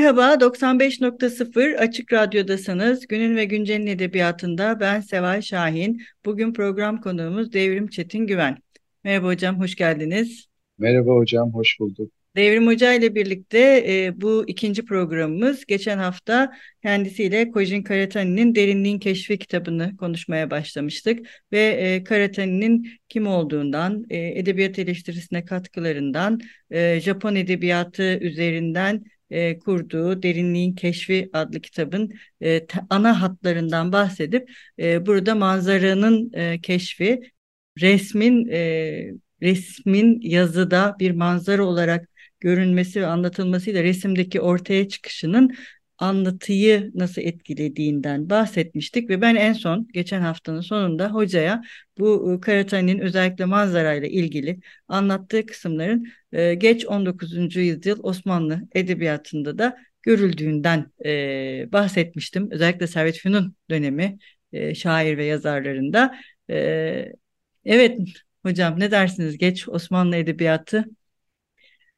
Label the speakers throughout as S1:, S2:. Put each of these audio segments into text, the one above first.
S1: Merhaba, 95.0 Açık Radyo'dasınız. Günün ve Güncel'in edebiyatında ben Seval Şahin. Bugün program konuğumuz Devrim Çetin Güven. Merhaba hocam, hoş geldiniz.
S2: Merhaba hocam, hoş bulduk.
S1: Devrim Hoca ile birlikte e, bu ikinci programımız. Geçen hafta kendisiyle Kojin Karatani'nin Derinliğin Keşfi kitabını konuşmaya başlamıştık. Ve e, Karatani'nin kim olduğundan, e, edebiyat eleştirisine katkılarından, e, Japon edebiyatı üzerinden e, kurduğu Derinliğin Keşfi adlı kitabın e, ana hatlarından bahsedip e, burada manzaranın e, keşfi, resmin e, resmin yazıda bir manzara olarak görünmesi ve anlatılmasıyla resimdeki ortaya çıkışının anlatıyı nasıl etkilediğinden bahsetmiştik ve ben en son geçen haftanın sonunda hocaya bu ıı, Karatani'nin özellikle manzarayla ilgili anlattığı kısımların e, geç 19. yüzyıl Osmanlı edebiyatında da görüldüğünden e, bahsetmiştim. Özellikle Servet Fünun dönemi e, şair ve yazarlarında. E, evet hocam ne dersiniz geç Osmanlı edebiyatı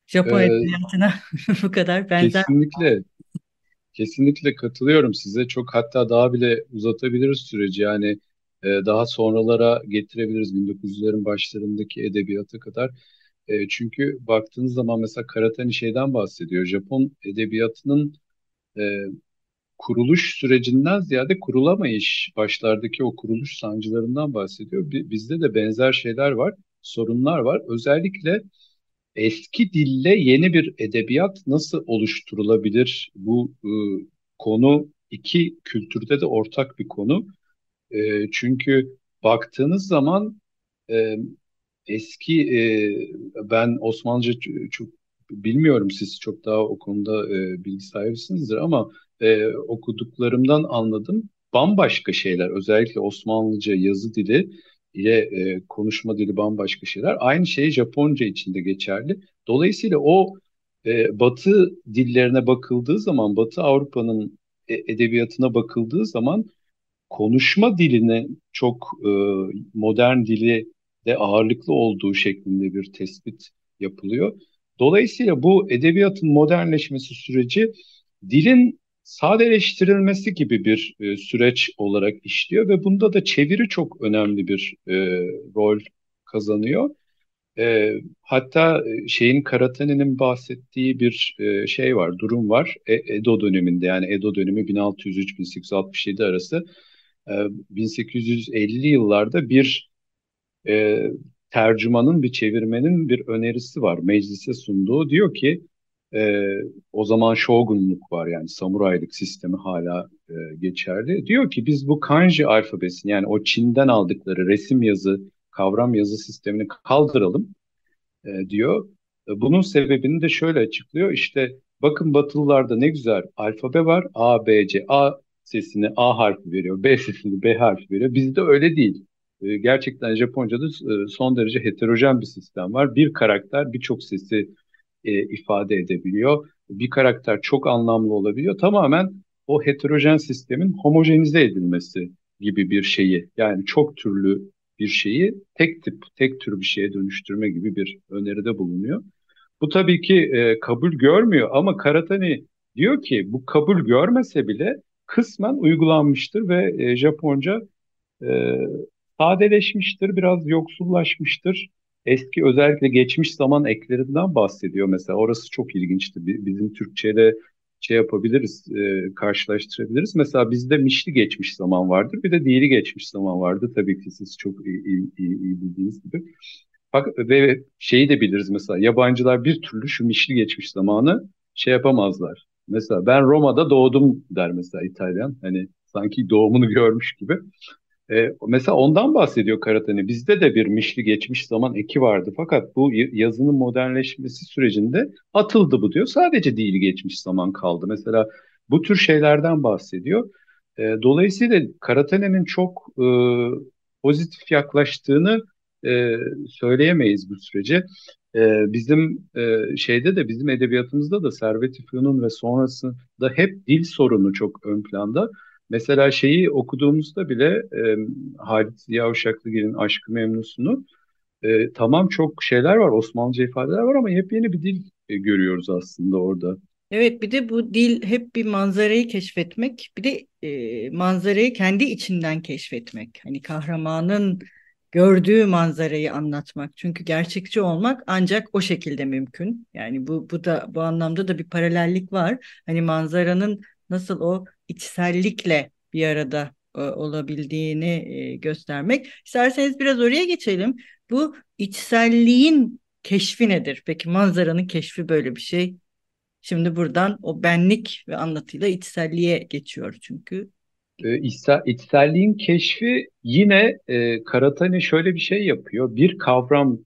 S1: Japon ee, edebiyatına bu kadar benzer.
S2: Kesinlikle. Kesinlikle katılıyorum size. Çok hatta daha bile uzatabiliriz süreci. Yani e, daha sonralara getirebiliriz 1900'lerin başlarındaki edebiyata kadar. E, çünkü baktığınız zaman mesela Karatani şeyden bahsediyor. Japon edebiyatının e, kuruluş sürecinden ziyade kurulamayış başlardaki o kuruluş sancılarından bahsediyor. Bizde de benzer şeyler var, sorunlar var. Özellikle eski dille yeni bir edebiyat nasıl oluşturulabilir? Bu e, konu iki kültürde de ortak bir konu. E, çünkü baktığınız zaman e, eski e, ben Osmanlıca çok bilmiyorum siz çok daha o konuda e, bilgi sahibisinizdir ama e, okuduklarımdan anladım bambaşka şeyler özellikle Osmanlıca yazı dili ile e, konuşma dili bambaşka şeyler. Aynı şey Japonca için de geçerli. Dolayısıyla o e, Batı dillerine bakıldığı zaman, Batı Avrupa'nın e, edebiyatına bakıldığı zaman konuşma diline çok e, modern dili de ağırlıklı olduğu şeklinde bir tespit yapılıyor. Dolayısıyla bu edebiyatın modernleşmesi süreci dilin sadeleştirilmesi gibi bir e, süreç olarak işliyor ve bunda da çeviri çok önemli bir e, rol kazanıyor. E, hatta e, şeyin Karatani'nin bahsettiği bir e, şey var, durum var. E, Edo döneminde yani Edo dönemi 1603-1867 arası e, 1850'li yıllarda bir e, tercümanın, bir çevirmenin bir önerisi var. Meclise sunduğu diyor ki e, o zaman shogunluk var yani samuraylık sistemi hala e, geçerli. Diyor ki biz bu kanji alfabesini yani o Çin'den aldıkları resim yazı, kavram yazı sistemini kaldıralım e, diyor. E, bunun sebebini de şöyle açıklıyor. İşte bakın Batılılarda ne güzel alfabe var. A, B, C. A sesini A harfi veriyor. B sesini B harfi veriyor. Bizde öyle değil. E, gerçekten Japonca'da e, son derece heterojen bir sistem var. Bir karakter birçok sesi e, ifade edebiliyor. Bir karakter çok anlamlı olabiliyor. Tamamen o heterojen sistemin homojenize edilmesi gibi bir şeyi yani çok türlü bir şeyi tek tip, tek tür bir şeye dönüştürme gibi bir öneride bulunuyor. Bu tabii ki e, kabul görmüyor ama Karatani diyor ki bu kabul görmese bile kısmen uygulanmıştır ve e, Japonca e, sadeleşmiştir, biraz yoksullaşmıştır eski özellikle geçmiş zaman eklerinden bahsediyor mesela. Orası çok ilginçti. Bizim Türkçe'de şey yapabiliriz, e, karşılaştırabiliriz. Mesela bizde mişli geçmiş zaman vardır, bir de diğeri geçmiş zaman vardı. Tabii ki siz çok iyi, iyi, iyi bildiğiniz gibi. Bak ve şeyi de biliriz mesela yabancılar bir türlü şu mişli geçmiş zamanı şey yapamazlar. Mesela ben Roma'da doğdum der mesela İtalyan. Hani sanki doğumunu görmüş gibi. E, mesela ondan bahsediyor Karatani. Bizde de bir mişli geçmiş zaman eki vardı. Fakat bu yazının modernleşmesi sürecinde atıldı bu diyor. Sadece değil geçmiş zaman kaldı. Mesela bu tür şeylerden bahsediyor. E, dolayısıyla Karatane'nin çok e, pozitif yaklaştığını e, söyleyemeyiz bu sürece. E, bizim e, şeyde de bizim edebiyatımızda da Servet-i ve sonrasında hep dil sorunu çok ön planda. Mesela şeyi okuduğumuzda bile e, Halit Ziya Uşaklıgil'in Aşkı Memnusunu e, tamam çok şeyler var, Osmanlıca ifadeler var ama yepyeni bir dil e, görüyoruz aslında orada.
S1: Evet bir de bu dil hep bir manzarayı keşfetmek bir de e, manzarayı kendi içinden keşfetmek. Hani kahramanın gördüğü manzarayı anlatmak. Çünkü gerçekçi olmak ancak o şekilde mümkün. Yani bu bu da bu anlamda da bir paralellik var. Hani manzaranın nasıl o içsellikle bir arada e, olabildiğini e, göstermek. İsterseniz biraz oraya geçelim. Bu içselliğin keşfi nedir? Peki manzaranın keşfi böyle bir şey. Şimdi buradan o benlik ve anlatıyla içselliğe geçiyor çünkü.
S2: E, içselliğin keşfi yine e, Karatani şöyle bir şey yapıyor. Bir kavram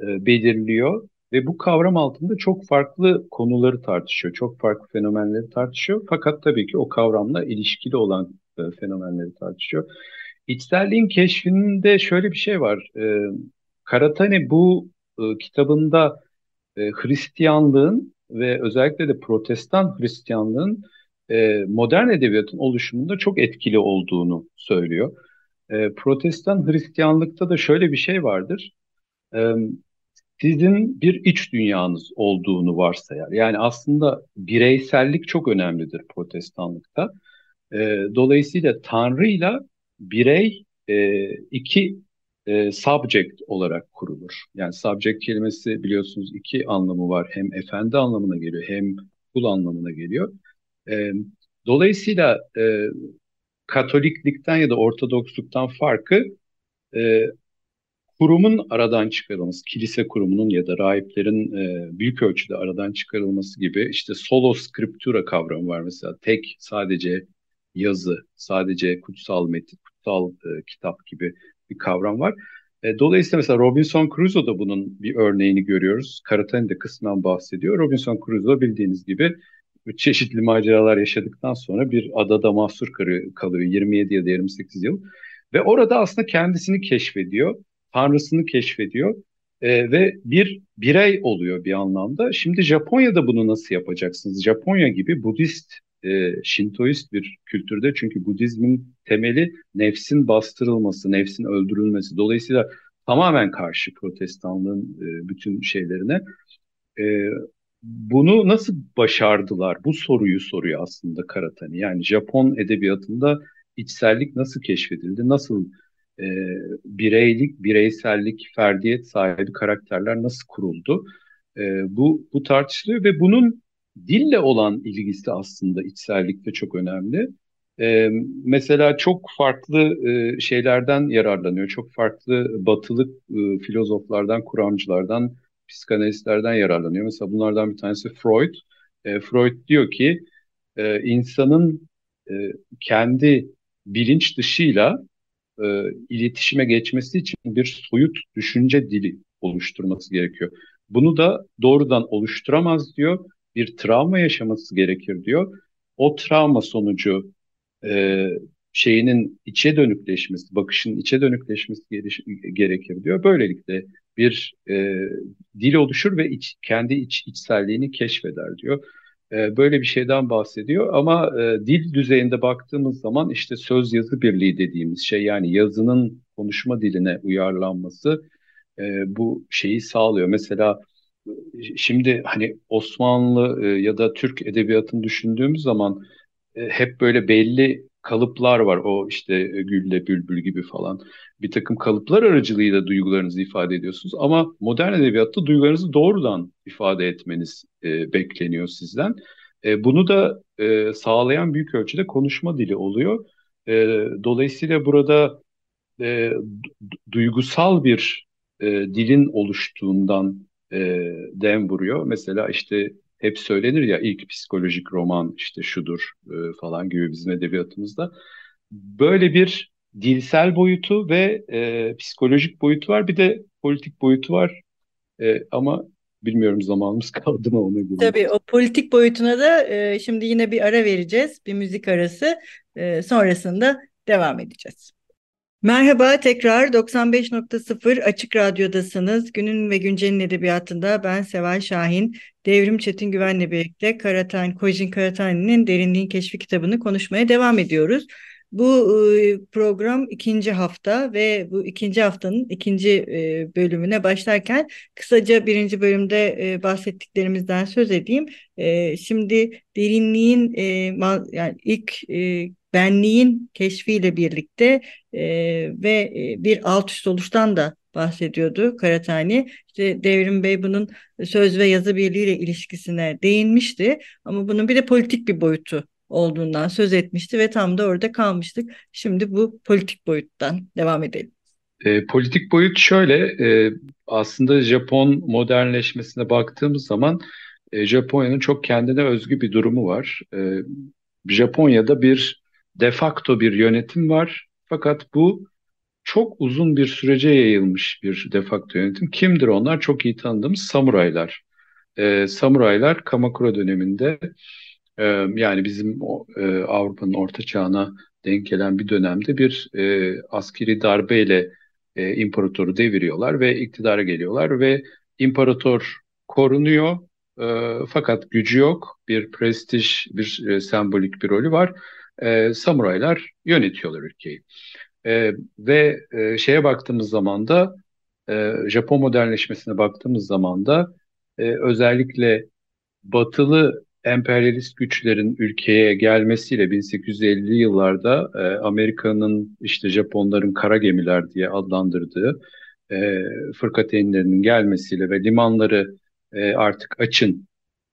S2: e, belirliyor ve bu kavram altında çok farklı konuları tartışıyor, çok farklı fenomenleri tartışıyor. Fakat tabii ki o kavramla ilişkili olan e, fenomenleri tartışıyor. İçselliğin keşfinde şöyle bir şey var. E, Karatani bu e, kitabında e, Hristiyanlığın ve özellikle de Protestan Hristiyanlığın e, modern edebiyatın oluşumunda çok etkili olduğunu söylüyor. E, Protestan Hristiyanlıkta da şöyle bir şey vardır. E, sizin bir iç dünyanız olduğunu varsayar. Yani aslında bireysellik çok önemlidir protestanlıkta. E, dolayısıyla Tanrı'yla birey e, iki e, subject olarak kurulur. Yani subject kelimesi biliyorsunuz iki anlamı var. Hem efendi anlamına geliyor hem kul anlamına geliyor. E, dolayısıyla e, Katoliklikten ya da Ortodoksluktan farkı e, kurumun aradan çıkarılması, kilise kurumunun ya da rahiplerin e, büyük ölçüde aradan çıkarılması gibi işte solo scriptura kavramı var mesela tek sadece yazı, sadece kutsal metin, kutsal e, kitap gibi bir kavram var. E, dolayısıyla mesela Robinson Crusoe'da bunun bir örneğini görüyoruz. Karatani de kısmen bahsediyor. Robinson Crusoe bildiğiniz gibi çeşitli maceralar yaşadıktan sonra bir adada mahsur kalıyor 27 ya da 28 yıl. Ve orada aslında kendisini keşfediyor tanrısını keşfediyor e, ve bir birey oluyor bir anlamda. Şimdi Japonya'da bunu nasıl yapacaksınız? Japonya gibi Budist, e, Şintoist bir kültürde çünkü Budizmin temeli nefsin bastırılması, nefsin öldürülmesi. Dolayısıyla tamamen karşı protestanlığın e, bütün şeylerine. E, bunu nasıl başardılar? Bu soruyu soruyor aslında Karatani. Yani Japon edebiyatında içsellik nasıl keşfedildi? Nasıl e, bireylik, bireysellik, ferdiyet sahibi karakterler nasıl kuruldu? E, bu, bu tartışılıyor ve bunun dille olan ilgisi aslında içsellikte çok önemli. E, mesela çok farklı e, şeylerden yararlanıyor. Çok farklı batılı e, filozoflardan, kuramcılardan, psikanalistlerden yararlanıyor. Mesela bunlardan bir tanesi Freud. E, Freud diyor ki e, insanın e, kendi bilinç dışıyla e, iletişime geçmesi için bir soyut düşünce dili oluşturması gerekiyor. Bunu da doğrudan oluşturamaz diyor. Bir travma yaşaması gerekir diyor. O travma sonucu e, şeyinin içe dönükleşmesi, bakışın içe dönükleşmesi gerekir diyor. Böylelikle bir e, dil oluşur ve iç, kendi iç içselliğini keşfeder diyor. E, böyle bir şeyden bahsediyor ama e, dil düzeyinde baktığımız zaman işte söz yazı birliği dediğimiz şey yani yazının konuşma diline uyarlanması e, bu şeyi sağlıyor. Mesela şimdi hani Osmanlı ya da Türk edebiyatını düşündüğümüz zaman hep böyle belli kalıplar var. O işte gülle, bülbül gibi falan. Bir takım kalıplar aracılığıyla duygularınızı ifade ediyorsunuz. Ama modern edebiyatta duygularınızı doğrudan ifade etmeniz e, bekleniyor sizden. E, bunu da e, sağlayan büyük ölçüde konuşma dili oluyor. E, dolayısıyla burada e, duygusal bir e, dilin oluştuğundan e, dem vuruyor. Mesela işte hep söylenir ya ilk psikolojik roman işte şudur e, falan gibi bizim edebiyatımızda. Böyle bir dilsel boyutu ve e, psikolojik boyutu var. Bir de politik boyutu var. E, ama bilmiyorum zamanımız kaldı mı ona göre.
S1: Tabii o politik boyutuna da e, şimdi yine bir ara vereceğiz. Bir müzik arası. E, sonrasında devam edeceğiz. Merhaba tekrar 95.0 Açık Radyo'dasınız. Günün ve Güncel'in edebiyatında ben Seval Şahin, Devrim Çetin Güven'le birlikte Karatan, Kojin Karatani'nin Derinliğin Keşfi kitabını konuşmaya devam ediyoruz. Bu e, program ikinci hafta ve bu ikinci haftanın ikinci e, bölümüne başlarken kısaca birinci bölümde e, bahsettiklerimizden söz edeyim. Şimdi derinliğin yani ilk benliğin keşfiyle birlikte ve bir alt üst oluştan da bahsediyordu Karatani. İşte Devrim Bey bunun söz ve yazı birliğiyle ilişkisine değinmişti ama bunun bir de politik bir boyutu olduğundan söz etmişti ve tam da orada kalmıştık. Şimdi bu politik boyuttan devam edelim.
S2: E, politik boyut şöyle, e, aslında Japon modernleşmesine baktığımız zaman e, Japonya'nın çok kendine özgü bir durumu var. E, Japonya'da bir de facto bir yönetim var. Fakat bu çok uzun bir sürece yayılmış bir de facto yönetim. Kimdir onlar? Çok iyi tanıdığımız samuraylar. E, samuraylar Kamakura döneminde yani bizim e, Avrupa'nın orta çağına denk gelen bir dönemde bir e, askeri darbeyle e, imparatoru deviriyorlar ve iktidara geliyorlar ve imparator korunuyor e, fakat gücü yok. Bir prestij, bir e, sembolik bir rolü var. E, samuraylar yönetiyorlar ülkeyi. E, ve e, şeye baktığımız zaman da e, Japon modernleşmesine baktığımız zaman da e, özellikle batılı emperyalist güçlerin ülkeye gelmesiyle 1850'li yıllarda e, Amerika'nın işte Japonların kara gemiler diye adlandırdığı e, fırkateynlerinin gelmesiyle ve limanları e, artık açın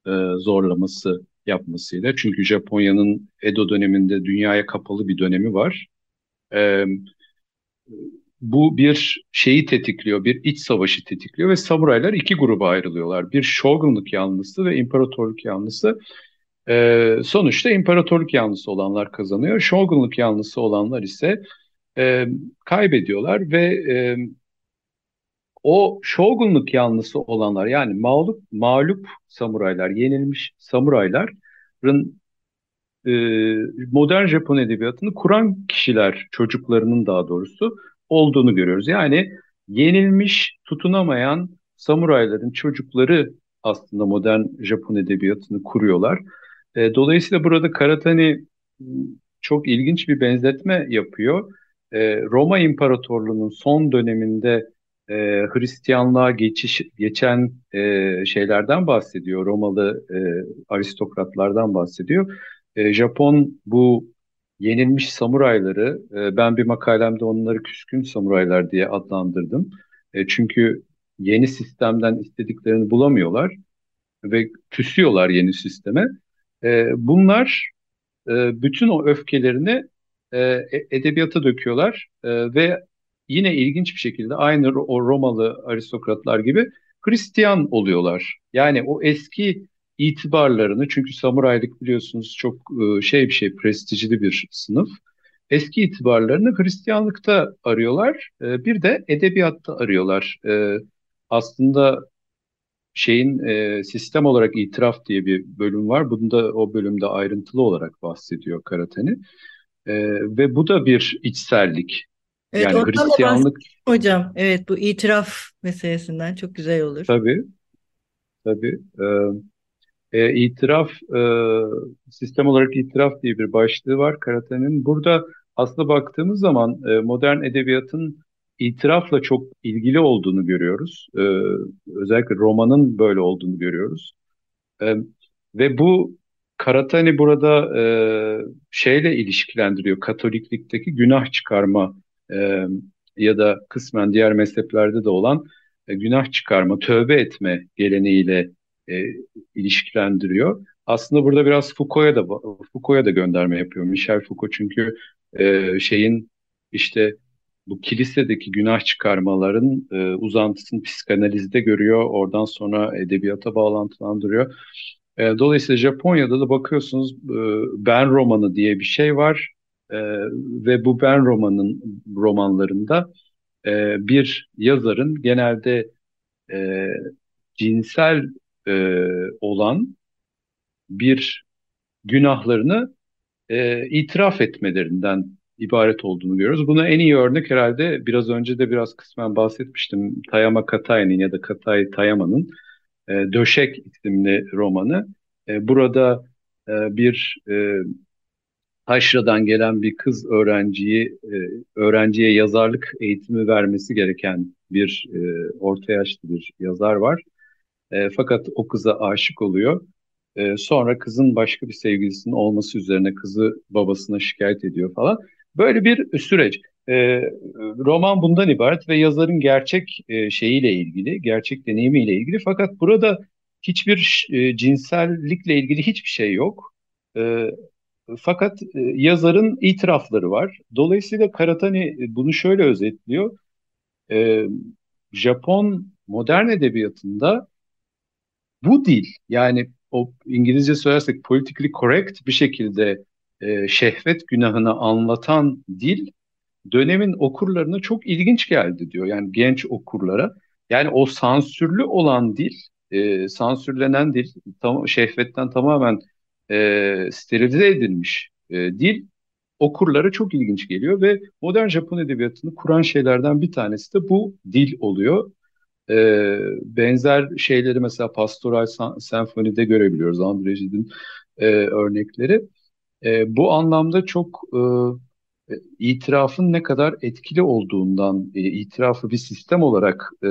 S2: e, zorlaması yapmasıyla çünkü Japonya'nın Edo döneminde dünyaya kapalı bir dönemi var. E, bu bir şeyi tetikliyor, bir iç savaşı tetikliyor ve samuraylar iki gruba ayrılıyorlar. Bir shogunluk yanlısı ve imparatorluk yanlısı. Ee, sonuçta imparatorluk yanlısı olanlar kazanıyor. Shogunluk yanlısı olanlar ise e, kaybediyorlar ve e, o shogunluk yanlısı olanlar yani mağlup mağlup samuraylar, yenilmiş samurayların e, modern Japon edebiyatını kuran kişiler, çocuklarının daha doğrusu olduğunu görüyoruz. Yani yenilmiş, tutunamayan samurayların çocukları aslında modern Japon edebiyatını kuruyorlar. E, dolayısıyla burada Karatani çok ilginç bir benzetme yapıyor. E, Roma İmparatorluğu'nun son döneminde e, Hristiyanlığa geçiş geçen e, şeylerden bahsediyor. Romalı e, aristokratlardan bahsediyor. E, Japon bu yenilmiş samurayları e, ben bir makalemde onları küskün samuraylar diye adlandırdım. E, çünkü yeni sistemden istediklerini bulamıyorlar ve küsüyorlar yeni sisteme. E, bunlar e, bütün o öfkelerini e, e edebiyata döküyorlar e, ve yine ilginç bir şekilde aynı o Romalı aristokratlar gibi Hristiyan oluyorlar. Yani o eski itibarlarını çünkü samuraylık biliyorsunuz çok şey bir şey prestijli bir sınıf. Eski itibarlarını Hristiyanlıkta arıyorlar. Bir de edebiyatta arıyorlar. Aslında şeyin sistem olarak itiraf diye bir bölüm var. Bunda o bölümde ayrıntılı olarak bahsediyor Karatani. Ve bu da bir içsellik.
S1: Evet, yani Hristiyanlık hocam. Evet bu itiraf meselesinden çok güzel olur.
S2: Tabii. Tabii. Ee, e, itiraf, e, sistem olarak itiraf diye bir başlığı var Karate'nin. Burada aslında baktığımız zaman e, modern edebiyatın itirafla çok ilgili olduğunu görüyoruz. E, özellikle romanın böyle olduğunu görüyoruz. E, ve bu Karatani burada e, şeyle ilişkilendiriyor. Katoliklikteki günah çıkarma e, ya da kısmen diğer mezheplerde de olan e, günah çıkarma, tövbe etme geleneğiyle e, ilişkilendiriyor. Aslında burada biraz Foucault'a da Foucault'a da gönderme yapıyor. Michel Foucault çünkü e, şeyin işte bu kilisedeki günah çıkarmaların e, uzantısını psikanalizde görüyor. Oradan sonra edebiyata bağlantılandırıyor. E, dolayısıyla Japonya'da da bakıyorsunuz e, Ben romanı diye bir şey var. E, ve bu Ben romanın romanlarında e, bir yazarın genelde e, cinsel e, olan bir günahlarını e, itiraf etmelerinden ibaret olduğunu görüyoruz. Buna en iyi örnek herhalde biraz önce de biraz kısmen bahsetmiştim. Tayama Katay'ın ya da Katay Tayama'nın e, Döşek isimli romanı. E, burada e, bir e, Taşra'dan gelen bir kız öğrenciyi e, öğrenciye yazarlık eğitimi vermesi gereken bir e, orta yaşlı bir yazar var. E, fakat o kıza aşık oluyor. Sonra kızın başka bir sevgilisinin olması üzerine kızı babasına şikayet ediyor falan. Böyle bir süreç. Roman bundan ibaret ve yazarın gerçek şeyiyle ilgili, gerçek deneyimiyle ilgili. Fakat burada hiçbir cinsellikle ilgili hiçbir şey yok. E, fakat e, yazarın itirafları var. Dolayısıyla Karatani bunu şöyle özetliyor. E, Japon modern edebiyatında bu dil yani o İngilizce söylersek politically correct bir şekilde e, şehvet günahını anlatan dil dönemin okurlarına çok ilginç geldi diyor. Yani genç okurlara. Yani o sansürlü olan dil, e, sansürlenen dil, tam, şehvetten tamamen e, sterilize edilmiş e, dil okurlara çok ilginç geliyor ve modern Japon edebiyatını kuran şeylerden bir tanesi de bu dil oluyor. E, benzer şeyleri mesela Pastoral Senfoni'de görebiliyoruz. André Gide'in e, örnekleri. E, bu anlamda çok e, itirafın ne kadar etkili olduğundan e, itirafı bir sistem olarak e,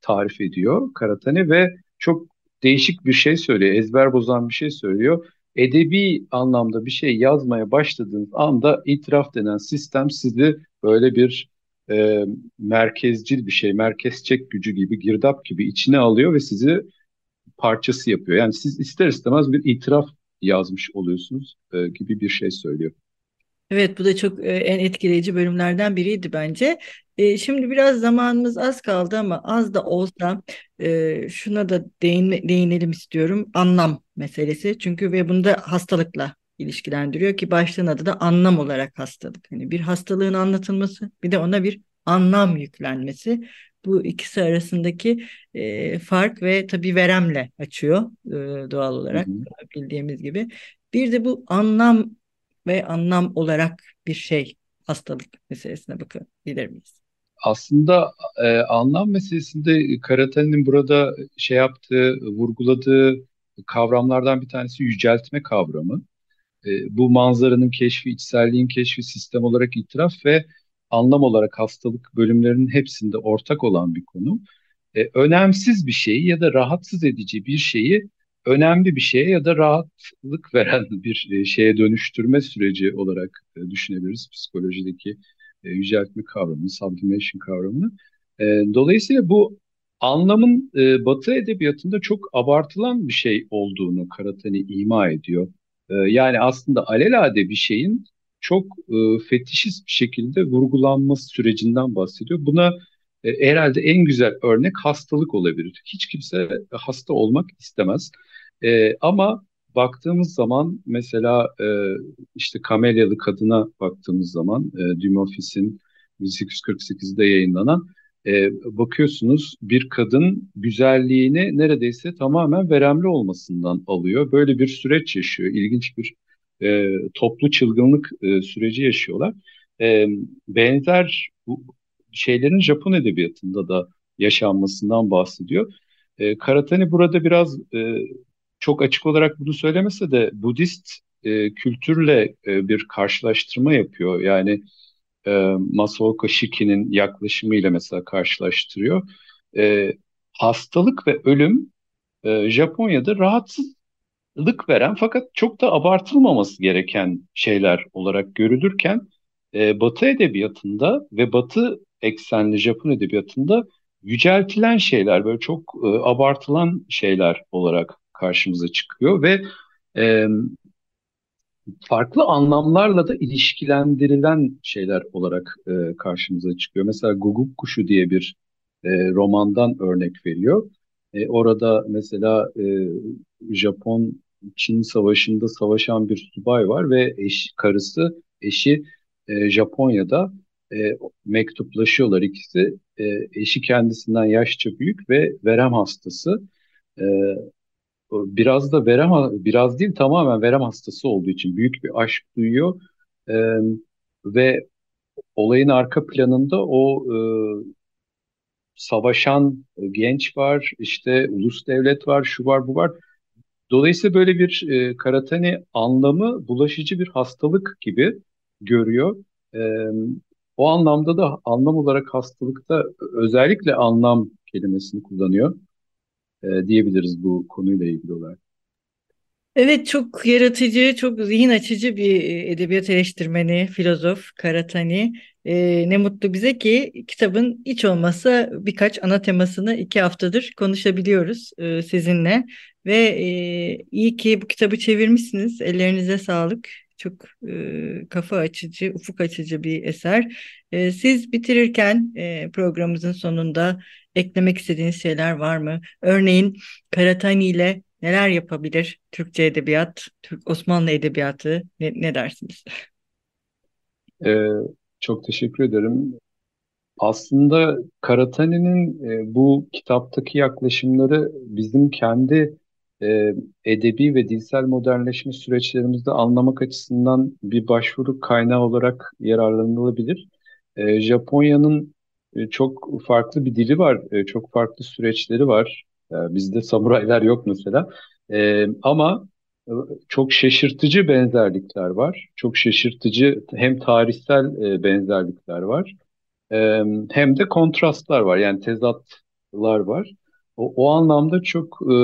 S2: tarif ediyor Karatani ve çok değişik bir şey söylüyor. Ezber bozan bir şey söylüyor. Edebi anlamda bir şey yazmaya başladığınız anda itiraf denen sistem sizi böyle bir e, merkezcil bir şey, merkez çek gücü gibi, girdap gibi içine alıyor ve sizi parçası yapıyor. Yani siz ister istemez bir itiraf yazmış oluyorsunuz e, gibi bir şey söylüyor.
S1: Evet bu da çok e, en etkileyici bölümlerden biriydi bence. E, şimdi biraz zamanımız az kaldı ama az da olsa e, şuna da değin, değinelim istiyorum. Anlam meselesi. Çünkü ve bunu da hastalıkla ilişkilendiriyor ki başlığın adı da anlam olarak hastalık. Hani bir hastalığın anlatılması bir de ona bir anlam yüklenmesi. Bu ikisi arasındaki e, fark ve tabii veremle açıyor e, doğal olarak hı hı. bildiğimiz gibi. Bir de bu anlam ve anlam olarak bir şey hastalık meselesine bakabilir miyiz?
S2: Aslında e, anlam meselesinde Karate'nin burada şey yaptığı, vurguladığı kavramlardan bir tanesi yüceltme kavramı. E, bu manzaranın keşfi, içselliğin keşfi, sistem olarak itiraf ve anlam olarak hastalık bölümlerinin hepsinde ortak olan bir konu. E, önemsiz bir şeyi ya da rahatsız edici bir şeyi önemli bir şeye ya da rahatlık veren bir e, şeye dönüştürme süreci olarak e, düşünebiliriz psikolojideki e, yüceltme kavramını, sublimation kavramını. Dolayısıyla bu anlamın Batı edebiyatında çok abartılan bir şey olduğunu Karatani ima ediyor. Yani aslında alelade bir şeyin çok fetişist bir şekilde vurgulanması sürecinden bahsediyor. Buna herhalde en güzel örnek hastalık olabilir. Hiç kimse hasta olmak istemez. E, ama baktığımız zaman mesela e, işte Kamelyalı Kadına baktığımız zaman e, Dumofis'in 1848'de yayınlanan e, bakıyorsunuz bir kadın güzelliğini neredeyse tamamen veremli olmasından alıyor. Böyle bir süreç yaşıyor. İlginç bir e, toplu çılgınlık e, süreci yaşıyorlar. E, benzer bu şeylerin Japon edebiyatında da yaşanmasından bahsediyor. E, Karatani burada biraz e, çok açık olarak bunu söylemese de Budist e, kültürle e, bir karşılaştırma yapıyor. Yani e, Masaoka Shiki'nin yaklaşımıyla mesela karşılaştırıyor. E, hastalık ve ölüm e, Japonya'da rahatsızlık veren fakat çok da abartılmaması gereken şeyler olarak görülürken e, Batı edebiyatında ve Batı eksenli Japon edebiyatında yüceltilen şeyler, böyle çok e, abartılan şeyler olarak karşımıza çıkıyor ve e, farklı anlamlarla da ilişkilendirilen şeyler olarak e, karşımıza çıkıyor. Mesela Guguk Kuşu diye bir e, romandan örnek veriyor. E, orada mesela e, Japon Çin Savaşı'nda savaşan bir subay var ve eş, karısı eşi e, Japonya'da e, mektuplaşıyorlar ikisi. E, eşi kendisinden yaşça büyük ve verem hastası. E, biraz da verem biraz değil tamamen verem hastası olduğu için büyük bir aşk duyuyor e, ve olayın arka planında o e, savaşan genç var, işte ulus devlet var, şu var, bu var. Dolayısıyla böyle bir e, karatani anlamı bulaşıcı bir hastalık gibi görüyor. E, o anlamda da anlam olarak hastalıkta özellikle anlam kelimesini kullanıyor e, diyebiliriz bu konuyla ilgili olarak.
S1: Evet çok yaratıcı, çok zihin açıcı bir e, edebiyat eleştirmeni, filozof Karatani. Ee, ne mutlu bize ki kitabın hiç olmazsa birkaç ana temasını iki haftadır konuşabiliyoruz e, sizinle. Ve e, iyi ki bu kitabı çevirmişsiniz. Ellerinize sağlık. Çok e, kafa açıcı, ufuk açıcı bir eser. E, siz bitirirken e, programımızın sonunda eklemek istediğiniz şeyler var mı? Örneğin Karatani ile neler yapabilir Türkçe edebiyat, Türk Osmanlı edebiyatı ne, ne dersiniz?
S2: Ee, çok teşekkür ederim. Aslında Karatani'nin e, bu kitaptaki yaklaşımları bizim kendi e, edebi ve dilsel modernleşme süreçlerimizde anlamak açısından bir başvuru kaynağı olarak yararlanılabilir. E, Japonya'nın e, çok farklı bir dili var, e, çok farklı süreçleri var. E, bizde samuraylar yok mesela. Ama çok şaşırtıcı benzerlikler var. Çok şaşırtıcı hem tarihsel benzerlikler var. Hem de kontrastlar var. Yani tezatlar var. O, o anlamda çok e,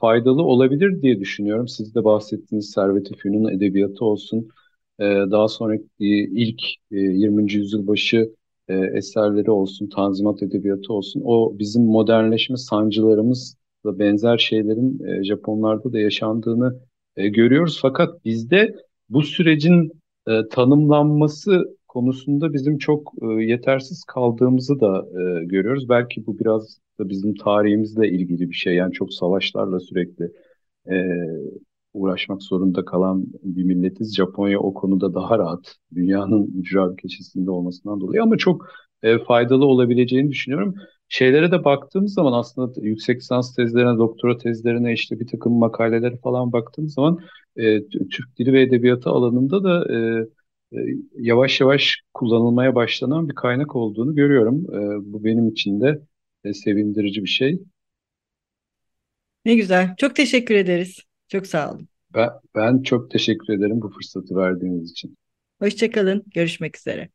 S2: faydalı olabilir diye düşünüyorum. Siz de bahsettiğiniz Servet-i Fünun edebiyatı olsun, e, daha sonraki ilk e, 20. yüzyıl başı e, eserleri olsun, Tanzimat edebiyatı olsun. O bizim modernleşme sancılarımızla benzer şeylerin e, Japonlarda da yaşandığını e, görüyoruz. Fakat bizde bu sürecin e, tanımlanması konusunda bizim çok e, yetersiz kaldığımızı da e, görüyoruz. Belki bu biraz da bizim tarihimizle ilgili bir şey. Yani çok savaşlarla sürekli e, uğraşmak zorunda kalan bir milletiz. Japonya o konuda daha rahat dünyanın ücra köşesinde olmasından dolayı ama çok e, faydalı olabileceğini düşünüyorum. Şeylere de baktığımız zaman aslında yüksek lisans tezlerine, doktora tezlerine işte bir takım makalelere falan baktığımız zaman e, Türk dili ve edebiyatı alanında da e, e, yavaş yavaş kullanılmaya başlanan bir kaynak olduğunu görüyorum. E, bu benim için de e, sevindirici bir şey.
S1: Ne güzel. Çok teşekkür ederiz. Çok sağ olun.
S2: Ben, ben çok teşekkür ederim bu fırsatı verdiğiniz için.
S1: Hoşçakalın. Görüşmek üzere.